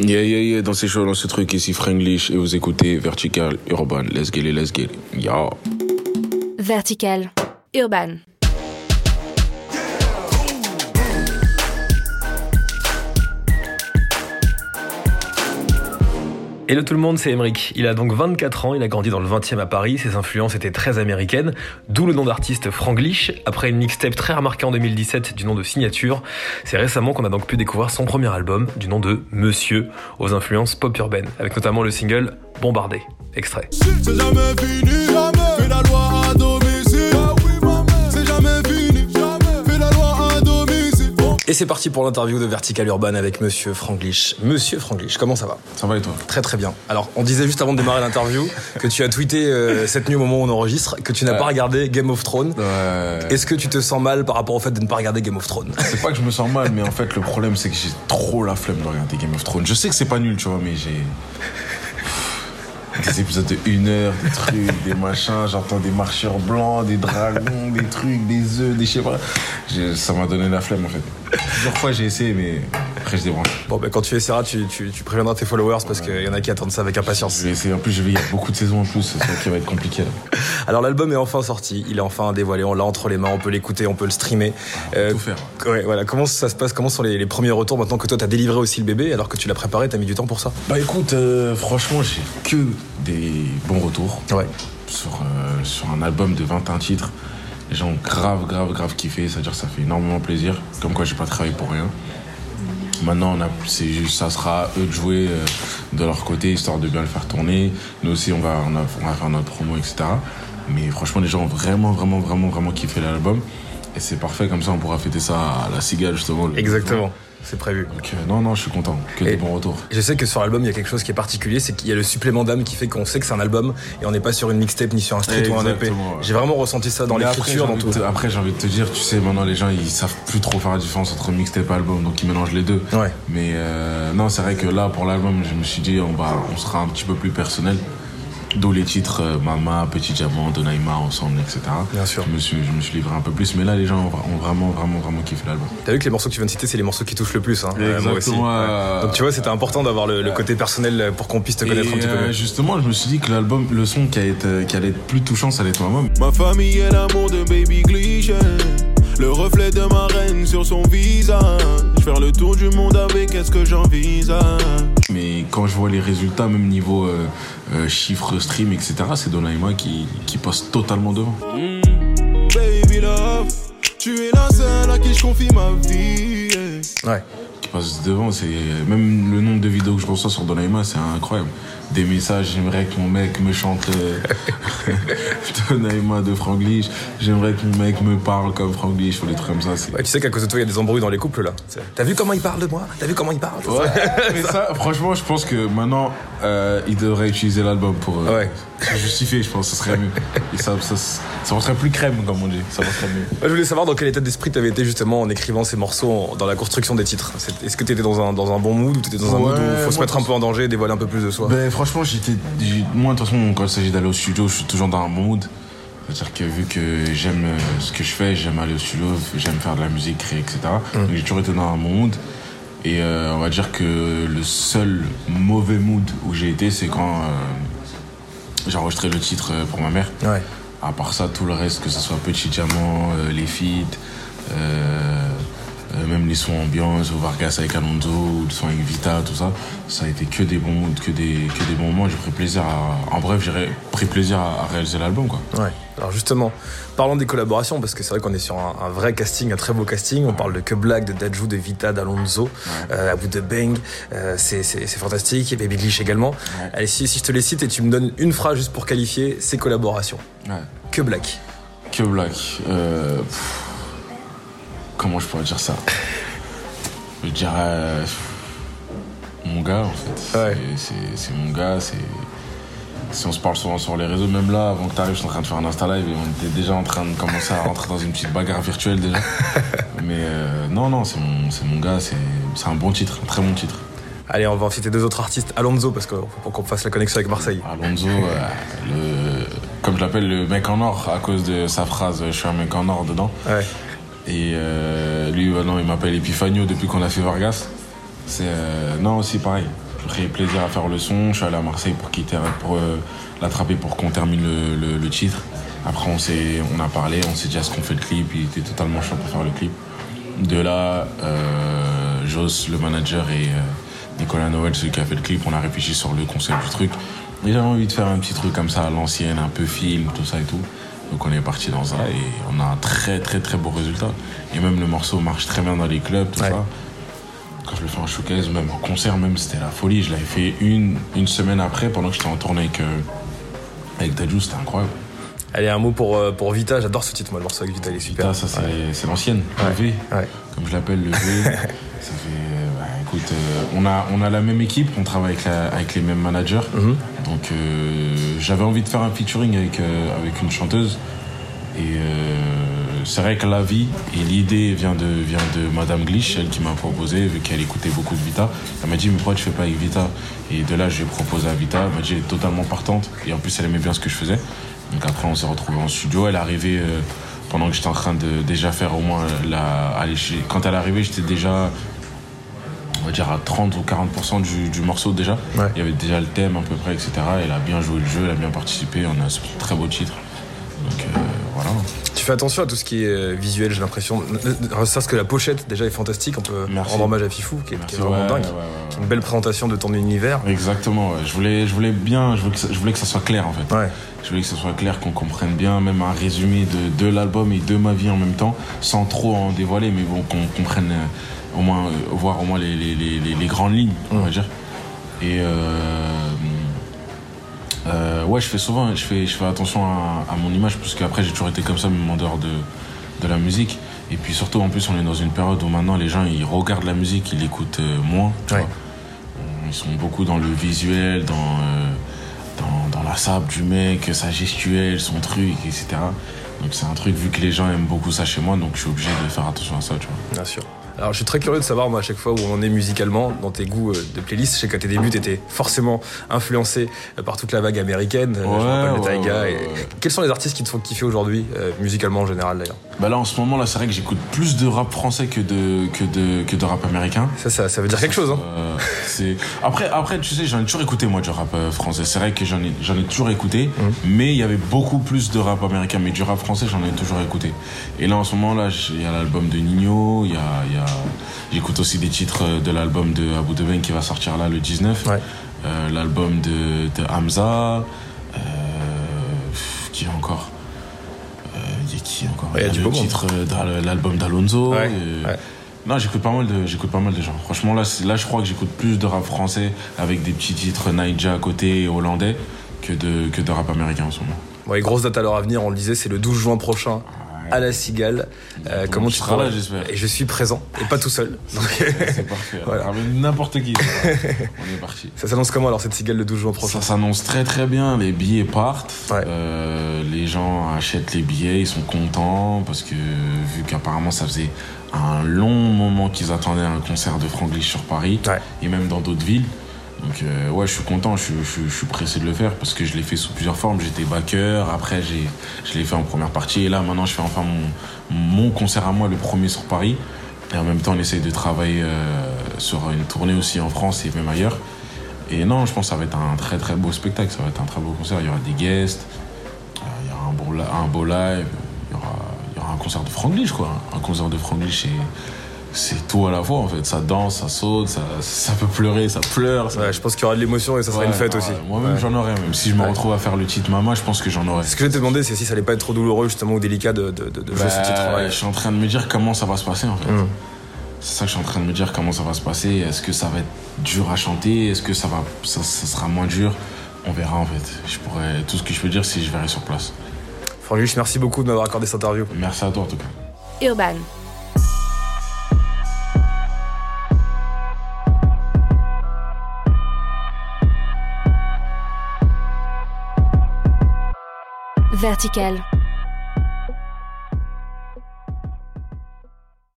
Yeah, yeah, yeah, dans ces shows, dans ce truc ici, Franglish, et vous écoutez Vertical Urban. Let's get it, let's get it. Vertical Urban. Hello tout le monde, c'est Emeric. Il a donc 24 ans, il a grandi dans le 20e à Paris, ses influences étaient très américaines, d'où le nom d'artiste Franglish. Après une mixtape très remarquée en 2017 du nom de Signature, c'est récemment qu'on a donc pu découvrir son premier album du nom de Monsieur, aux influences pop urbaines, avec notamment le single Bombardé. Extrait. C'est parti pour l'interview de Vertical Urban avec Monsieur Franglish. Monsieur Franglish, comment ça va? Ça va et toi? Très très bien. Alors, on disait juste avant de démarrer l'interview que tu as tweeté euh, cette nuit au moment où on enregistre que tu n'as Ouais. pas regardé Game of Thrones. Ouais. Est-ce que tu te sens mal par rapport au fait de ne pas regarder Game of Thrones? C'est pas que je me sens mal, mais en fait, le problème, c'est que j'ai trop la flemme de regarder Game of Thrones. Je sais que c'est pas nul, tu vois, mais j'ai. Des épisodes de une heure, des trucs, des machins, j'entends des marcheurs blancs, des dragons, des trucs, des œufs, des je sais pas. Ça m'a donné la flemme en fait. Plusieurs fois j'ai essayé, mais après je débranche. Bon, ben quand tu essaieras, tu, tu, tu préviendras tes followers parce qu'il y en a qui attendent ça avec impatience. Je vais essayer. En plus, je vais, il y a beaucoup de saisons en plus, c'est ça qui va être compliqué là. Alors, l'album est enfin sorti, il est enfin dévoilé, on l'a entre les mains, on peut l'écouter, on peut le streamer. Euh, Tout faire. ouais, voilà. Comment ça se passe? Comment sont les, les premiers retours maintenant que toi t'as délivré aussi le bébé alors que tu l'as préparé, t'as mis du temps pour ça? Bah écoute, euh, franchement, j'ai que des bons retours. Ouais. sur, euh, sur un album de 21 titres. Les gens ont grave, grave, grave kiffé. C'est-à-dire que ça fait énormément plaisir. Comme quoi, j'ai pas travaillé pour rien. Maintenant, on a, c'est juste, ça sera à eux de jouer euh, de leur côté, histoire de bien le faire tourner. Nous aussi, on va, on, a- on va faire notre promo, etc. Mais franchement, les gens ont vraiment, vraiment, vraiment, vraiment kiffé l'album. Et c'est parfait, comme ça, on pourra fêter ça à la cigale, justement. Exactement, c'est prévu. Non, non, je suis content. Que Et- des bons retours. Je sais que sur l'album, il y a quelque chose qui est particulier, c'est qu'il y a le supplément d'âme qui fait qu'on sait que c'est un album et on n'est pas sur une mixtape ni sur un street ou un EP. Ouais. J'ai vraiment ressenti ça dans l'écriture, dans tout. te- Après, j'ai envie de te dire, tu sais, maintenant les gens ils savent plus trop faire la différence entre mixtape et album, donc ils mélangent les deux. Ouais. Mais euh, non, c'est vrai que là, pour l'album, je me suis dit, on, va, on sera un petit peu plus personnel. D'où les titres euh, Mama, Petit Diamant, Donaïma, ensemble, etc. Bien sûr. Je me, suis, je me suis livré un peu plus, mais là, les gens ont, ont vraiment, vraiment, vraiment kiffé l'album. T'as vu que les morceaux que tu viens de citer, c'est les morceaux qui touchent le plus, hein, euh, moi aussi. Euh, Donc tu vois, c'était important d'avoir le, le côté personnel pour qu'on puisse te connaître Et, un petit peu euh, mieux. justement, je me suis dit que l'album, le son qui, allait être, qui allait être plus touchant, ça allait être Mama. Ma famille est l'amour de baby cliché. Le reflet de ma reine sur son visage. Faire le tour du monde avec est-ce que j'envisage? Mais quand je vois les résultats, même niveau euh, euh, chiffres, stream, etc., c'est Donaïma qui, qui passe totalement devant. Baby love, tu es la seule à qui je confie ma vie. yeah. Ouais. Passe devant, c'est même le nombre de vidéos que je reçois sur Donaïma, c'est incroyable. Des messages, j'aimerais que mon mec me chante euh, Donaïma de Franglish, j'aimerais que mon mec me parle comme Franglish, ou des trucs comme ça. c'est- Ouais, tu sais qu'à cause de toi, il y a des embrouilles dans les couples là. C'est- T'as vu comment il parle de moi? T'as vu comment il parle? Ouais, mais ça, franchement, je pense que maintenant, euh, il devrait utiliser l'album pour euh, Ouais. se justifier, je pense, ça serait mieux. Et ça, ça, plus crème, comme on dit, ça serait mieux. Je voulais savoir dans quel état d'esprit tu avais été justement en écrivant ces morceaux, dans la construction des titres. Est-ce que tu étais dans un, dans un bon mood ou tu étais dans un mood où il faut se mettre un peu en danger et dévoiler un peu plus de soi? Ben, franchement, j'étais. Moi, de toute façon, quand il s'agit d'aller au studio, je suis toujours dans un bon mood. C'est-à-dire que vu que j'aime euh, ce que je fais, j'aime aller au studio, j'aime faire de la musique, créer, etc. Donc j'ai toujours été dans un bon mood. Et euh, on va dire que le seul mauvais mood où j'ai été, c'est quand euh, j'ai enregistré le titre euh, pour ma mère. Ouais. À part ça, tout le reste, que ce soit Petit Diamant, les feats, même les sons ambiance, ou Vargas avec Alonso, ou le son avec Vita, tout ça, ça a été que des bons moods, que des, que des bons moments. J'ai pris plaisir à, en bref, j'ai pris plaisir à, à réaliser l'album, quoi. Ouais. Alors justement, parlons des collaborations, parce que c'est vrai qu'on est sur un, un vrai casting, un très beau casting. On parle de Que Black, de Dajou, de Vita, d'Alonso, euh, à bout de Bang. Euh, c'est fantastique. Et Baby Glitch également. Allez, si, si je te les cite et tu me donnes une phrase juste pour qualifier ces collaborations. Ouais. Que Black. Que Black. euh, pff, comment je pourrais dire ça? Je dirais. euh, mon gars, en fait. Ouais. C'est mon gars, c'est. Si on se parle souvent sur les réseaux, même là, avant que tu arrives, je suis en train de faire un Insta Live et on était déjà en train de commencer à rentrer dans une petite bagarre virtuelle déjà. Mais euh, non, non, c'est mon, c'est mon gars, c'est c'est un bon titre, un très bon titre. Allez, on va en citer deux autres artistes. Alonso, parce que pour qu'on fasse la connexion avec Marseille. Alonso, euh, le, comme je l'appelle, le mec en or, à cause de sa phrase Je suis un mec en or dedans. Ouais. Et euh, lui, maintenant, il m'appelle Epifanio depuis qu'on a fait Vargas. C'est. euh, non, aussi pareil. J'ai pris plaisir à faire le son. Je suis allé à Marseille pour quitter, pour euh, l'attraper pour qu'on termine le, le- le titre. Après, on, s'est, on a parlé, on s'est dit à ce qu'on fait le clip? Il était totalement chaud pour faire le clip. De là, euh, Joss, le manager, et euh, Nicolas Noël, celui qui a fait le clip, on a réfléchi sur le concept du truc. Et j'avais envie de faire un petit truc comme ça à l'ancienne, un peu film, tout ça et tout. Donc on est parti dans ça et on a un très très très beau résultat. Et même le morceau marche très bien dans les clubs, tout Ouais. ça. Quand je le fais en showcase, même en concert, même c'était la folie. Je l'avais fait une, une semaine après pendant que j'étais en tournée avec, euh, avec c'était incroyable. Allez, un mot pour, euh, pour Vita. J'adore ce titre, moi, le morceau avec Vita, il est super. Putain, ça c'est Ouais. l'ancienne, Ouais. le V, Ouais. comme je l'appelle le V. ça fait, euh, bah, écoute, euh, on, a, on a la même équipe, on travaille avec, la- avec les mêmes managers. Mhm. Donc j'avais envie de faire un featuring avec, avec une chanteuse. Et c'est vrai que la vie et l'idée vient de, vient de Madame Glitch, elle qui m'a proposé, vu qu'elle écoutait beaucoup de Vita. Elle m'a dit, mais pourquoi tu fais pas avec Vita? Et de là, j'ai proposé à Vita. Elle m'a dit, elle est totalement partante. Et en plus, elle aimait bien ce que je faisais. Donc après, on s'est retrouvés en studio. Elle est arrivée euh, pendant que j'étais en train de déjà faire au moins la. aller chez- Quand elle est arrivée, j'étais déjà on va dire à 30 ou 40% du, du morceau déjà. Ouais. Il y avait déjà le thème à peu près, etc. Elle a bien joué le jeu, elle a bien participé, on a un très beau titre. Donc euh, voilà. Tu fais attention à tout ce qui est euh, visuel, j'ai l'impression. Ça, ce que la pochette, déjà, est fantastique. On peut Merci. rendre hommage à Fifou, qui est, qui est vraiment Ouais, dingue. ouais, ouais, ouais. Une belle présentation de ton univers. Exactement, ouais. je, voulais, je voulais bien, je voulais, que ça, je voulais que ça soit clair en fait. Je voulais que ça soit clair, qu'on comprenne bien, même un résumé de, de l'album et de ma vie en même temps, sans trop en dévoiler, mais bon, qu'on comprenne euh, au moins, euh, voir au moins les, les, les, les- les grandes lignes, on va dire. Et euh, euh, ouais, je fais souvent, je fais, je fais attention à, à mon image, parce qu'après j'ai toujours été comme ça, même en dehors de, de la musique. Et puis surtout, en plus, on est dans une période où maintenant les gens ils regardent la musique, ils l'écoutent euh, moins, tu Ouais. vois. Ils sont beaucoup dans le visuel, dans, euh, dans, dans la sable du mec, sa gestuelle, son truc, etc. Donc c'est un truc, vu que les gens aiment beaucoup ça chez moi, donc je suis obligé de faire attention à ça, tu vois. Bien sûr. Alors, je suis très curieux de savoir, moi, à chaque fois où on est musicalement, dans tes goûts euh, de playlist, je sais qu'à tes débuts, t'étais forcément influencé euh, par toute la vague américaine. Euh, je Ouais, Taiga. et-. Quels sont les artistes qui te font kiffer aujourd'hui, musicalement en général d'ailleurs? Bah là, en ce moment, là, c'est vrai que j'écoute plus de rap français que de, que de, que de rap américain. ça, ça, ça veut dire quelque chose, hein Euh, c'est après après tu sais j'en ai toujours écouté moi du rap français c'est vrai que j'en ai j'en ai toujours écouté Mhm. mais il y avait beaucoup plus de rap américain mais du rap français j'en ai toujours écouté et là en ce moment là il y a l'album de Nino il y a il y a j'écoute aussi des titres euh, de l'album de Abu Dhabi qui va sortir là le 19 Ouais. Euh, l'album de, de Hamza euh, qui encore il y a qui encore? Ouais, il y a du le monde. titre l'album d'Alonso Ouais, ouais. non, j'écoute pas mal de, j'écoute pas mal de gens. Franchement, là, là, je crois que j'écoute plus de rap français avec des petits titres Naija à côté et hollandais que de, que de rap américain en ce moment. Bon, les grosses dates à leur à venir, on le disait, c'est le 12 juin prochain à la Cigale. Euh, comment tu seras là, j'espère. Et je suis présent, et pas tout seul. Donc, C'est parfait. Voilà. Ramène n'importe qui. On est parti. ça s'annonce comment alors cette Cigale le 12 juin prochain Ça s'annonce très très bien, les billets partent, Ouais. Euh, les gens achètent les billets, ils sont contents parce que vu qu'apparemment ça faisait un long moment qu'ils attendaient un concert de Franglish sur Paris Ouais. et même dans d'autres villes. Donc euh, ouais, je suis content, je, suis- pressé de le faire parce que je l'ai fait sous plusieurs formes. J'étais backer, après j'ai, je l'ai fait en première partie et là maintenant je fais enfin mon, mon concert à moi, le premier sur Paris. Et en même temps on essaye de travailler euh, sur une tournée aussi en France et même ailleurs. Et non, je pense que ça va être un très très beau spectacle, ça va être un très beau concert. Il y aura des guests, euh, il y aura un beau, live, il y aura, un concert de Franglish quoi. Un concert de Franglish c'est, c'est tout à la fois en fait. Ça danse, ça saute, ça, ça peut pleurer, ça pleure. ça- Ouais, je pense qu'il y aura de l'émotion et ça sera une fête ouais, aussi. Moi-même Ouais. j'en aurais, même si je me Ouais. retrouve à faire le titre Mama, je pense que j'en aurais. Ce que je vais te demander, c'est si ça allait pas être trop douloureux justement ou délicat de, de, de, de jouer Bah, ce titre-là. je suis en train de me dire comment ça va se passer en fait. Hum. C'est ça que je suis en train de me dire comment ça va se passer. Est-ce que ça va être dur à chanter? Est-ce que ça va, ça, ça sera moins dur? On verra en fait. Je pourrais, tout ce que je peux dire, c'est que je verrai sur place. Franglish, merci beaucoup de m'avoir accordé cette interview. Merci à toi en tout cas. Urban. Vertical.